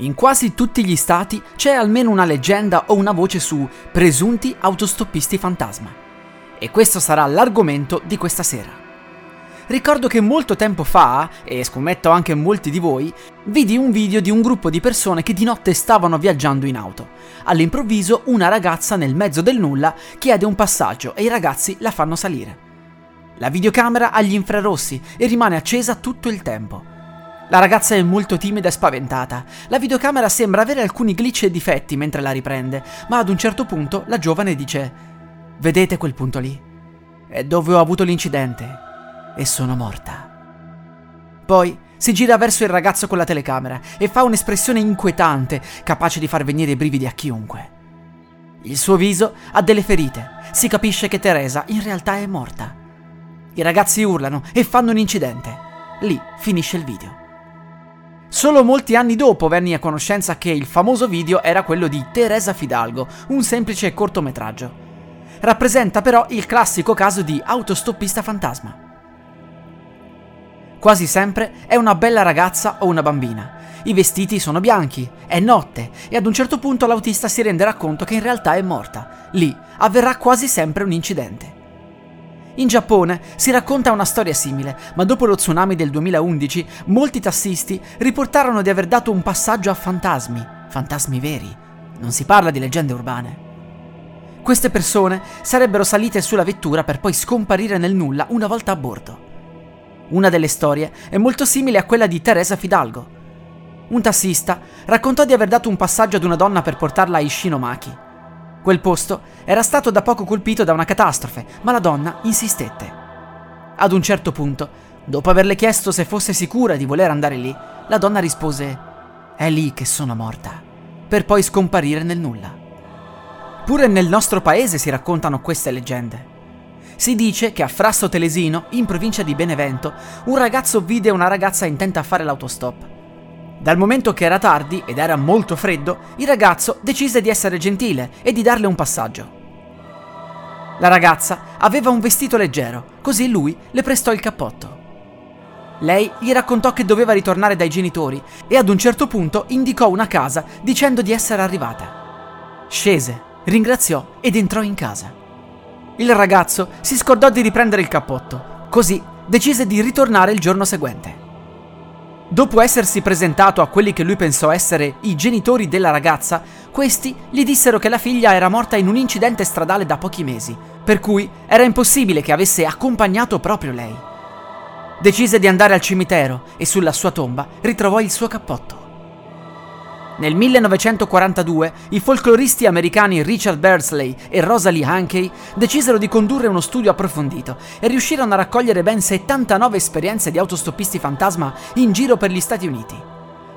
In quasi tutti gli stati c'è almeno una leggenda o una voce su presunti autostoppisti fantasma. E questo sarà l'argomento di questa sera. Ricordo che molto tempo fa, e scommetto anche molti di voi, vidi un video di un gruppo di persone che di notte stavano viaggiando in auto. All'improvviso una ragazza nel mezzo del nulla chiede un passaggio e i ragazzi la fanno salire. La videocamera ha gli infrarossi e rimane accesa tutto il tempo. La ragazza è molto timida e spaventata. La videocamera sembra avere alcuni glitch e difetti mentre la riprende, ma ad un certo punto la giovane dice: Vedete quel punto lì? È dove ho avuto l'incidente e sono morta. Poi si gira verso il ragazzo con la telecamera e fa un'espressione inquietante, capace di far venire i brividi a chiunque. Il suo viso ha delle ferite, si capisce che Teresa in realtà è morta. I ragazzi urlano e fanno un incidente. Lì finisce il video. Solo molti anni dopo venni a conoscenza che il famoso video era quello di Teresa Fidalgo, un semplice cortometraggio. Rappresenta però il classico caso di autostoppista fantasma. Quasi sempre è una bella ragazza o una bambina. I vestiti sono bianchi, è notte e ad un certo punto l'autista si renderà conto che in realtà è morta. Lì avverrà quasi sempre un incidente. In Giappone si racconta una storia simile, ma dopo lo tsunami del 2011 molti tassisti riportarono di aver dato un passaggio a fantasmi, fantasmi veri. Non si parla di leggende urbane. Queste persone sarebbero salite sulla vettura per poi scomparire nel nulla una volta a bordo. Una delle storie è molto simile a quella di Teresa Fidalgo. Un tassista raccontò di aver dato un passaggio ad una donna per portarla a Ishinomaki. Quel posto era stato da poco colpito da una catastrofe, ma la donna insistette. Ad un certo punto, dopo averle chiesto se fosse sicura di voler andare lì, la donna rispose È lì che sono morta, per poi scomparire nel nulla. Pure nel nostro paese si raccontano queste leggende. Si dice che a Frasso Telesino, in provincia di Benevento, un ragazzo vide una ragazza intenta a fare l'autostop. Dal momento che era tardi ed era molto freddo, il ragazzo decise di essere gentile e di darle un passaggio. La ragazza aveva un vestito leggero, così lui le prestò il cappotto. Lei gli raccontò che doveva ritornare dai genitori e ad un certo punto indicò una casa dicendo di essere arrivata. Scese, ringraziò ed entrò in casa. Il ragazzo si scordò di riprendere il cappotto, così decise di ritornare il giorno seguente. Dopo essersi presentato a quelli che lui pensò essere i genitori della ragazza, questi gli dissero che la figlia era morta in un incidente stradale da pochi mesi, per cui era impossibile che avesse accompagnato proprio lei. Decise di andare al cimitero e sulla sua tomba ritrovò il suo cappotto. Nel 1942 i folcloristi americani Richard Beardsley e Rosalie Hankey decisero di condurre uno studio approfondito e riuscirono a raccogliere ben 79 esperienze di autostoppisti fantasma in giro per gli Stati Uniti.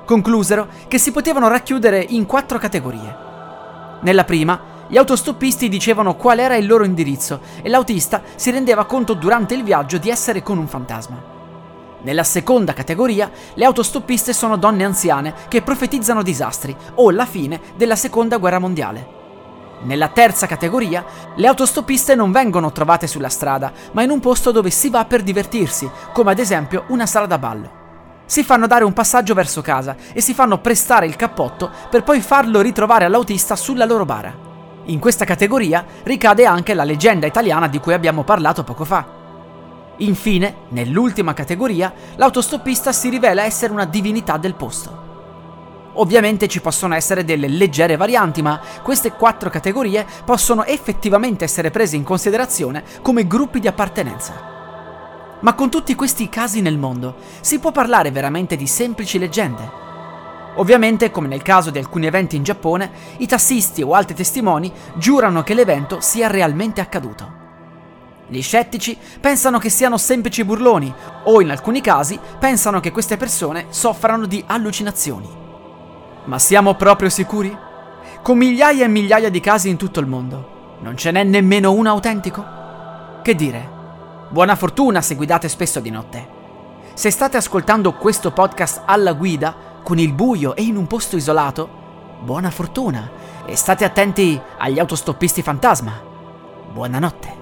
Conclusero che si potevano racchiudere in quattro categorie. Nella prima, gli autostoppisti dicevano qual era il loro indirizzo e l'autista si rendeva conto durante il viaggio di essere con un fantasma. Nella seconda categoria, le autostoppiste sono donne anziane che profetizzano disastri o la fine della seconda guerra mondiale. Nella terza categoria, le autostoppiste non vengono trovate sulla strada, ma in un posto dove si va per divertirsi, come ad esempio una sala da ballo. Si fanno dare un passaggio verso casa e si fanno prestare il cappotto per poi farlo ritrovare all'autista sulla loro bara. In questa categoria ricade anche la leggenda italiana di cui abbiamo parlato poco fa. Infine, nell'ultima categoria, l'autostoppista si rivela essere una divinità del posto. Ovviamente ci possono essere delle leggere varianti, ma queste quattro categorie possono effettivamente essere prese in considerazione come gruppi di appartenenza. Ma con tutti questi casi nel mondo, si può parlare veramente di semplici leggende? Ovviamente, come nel caso di alcuni eventi in Giappone, i tassisti o altri testimoni giurano che l'evento sia realmente accaduto. Gli scettici pensano che siano semplici burloni o in alcuni casi pensano che queste persone soffrano di allucinazioni. Ma siamo proprio sicuri? Con migliaia e migliaia di casi in tutto il mondo, non ce n'è nemmeno uno autentico? Che dire? Buona fortuna se guidate spesso di notte. Se state ascoltando questo podcast alla guida, con il buio e in un posto isolato, buona fortuna e state attenti agli autostoppisti fantasma. Buonanotte.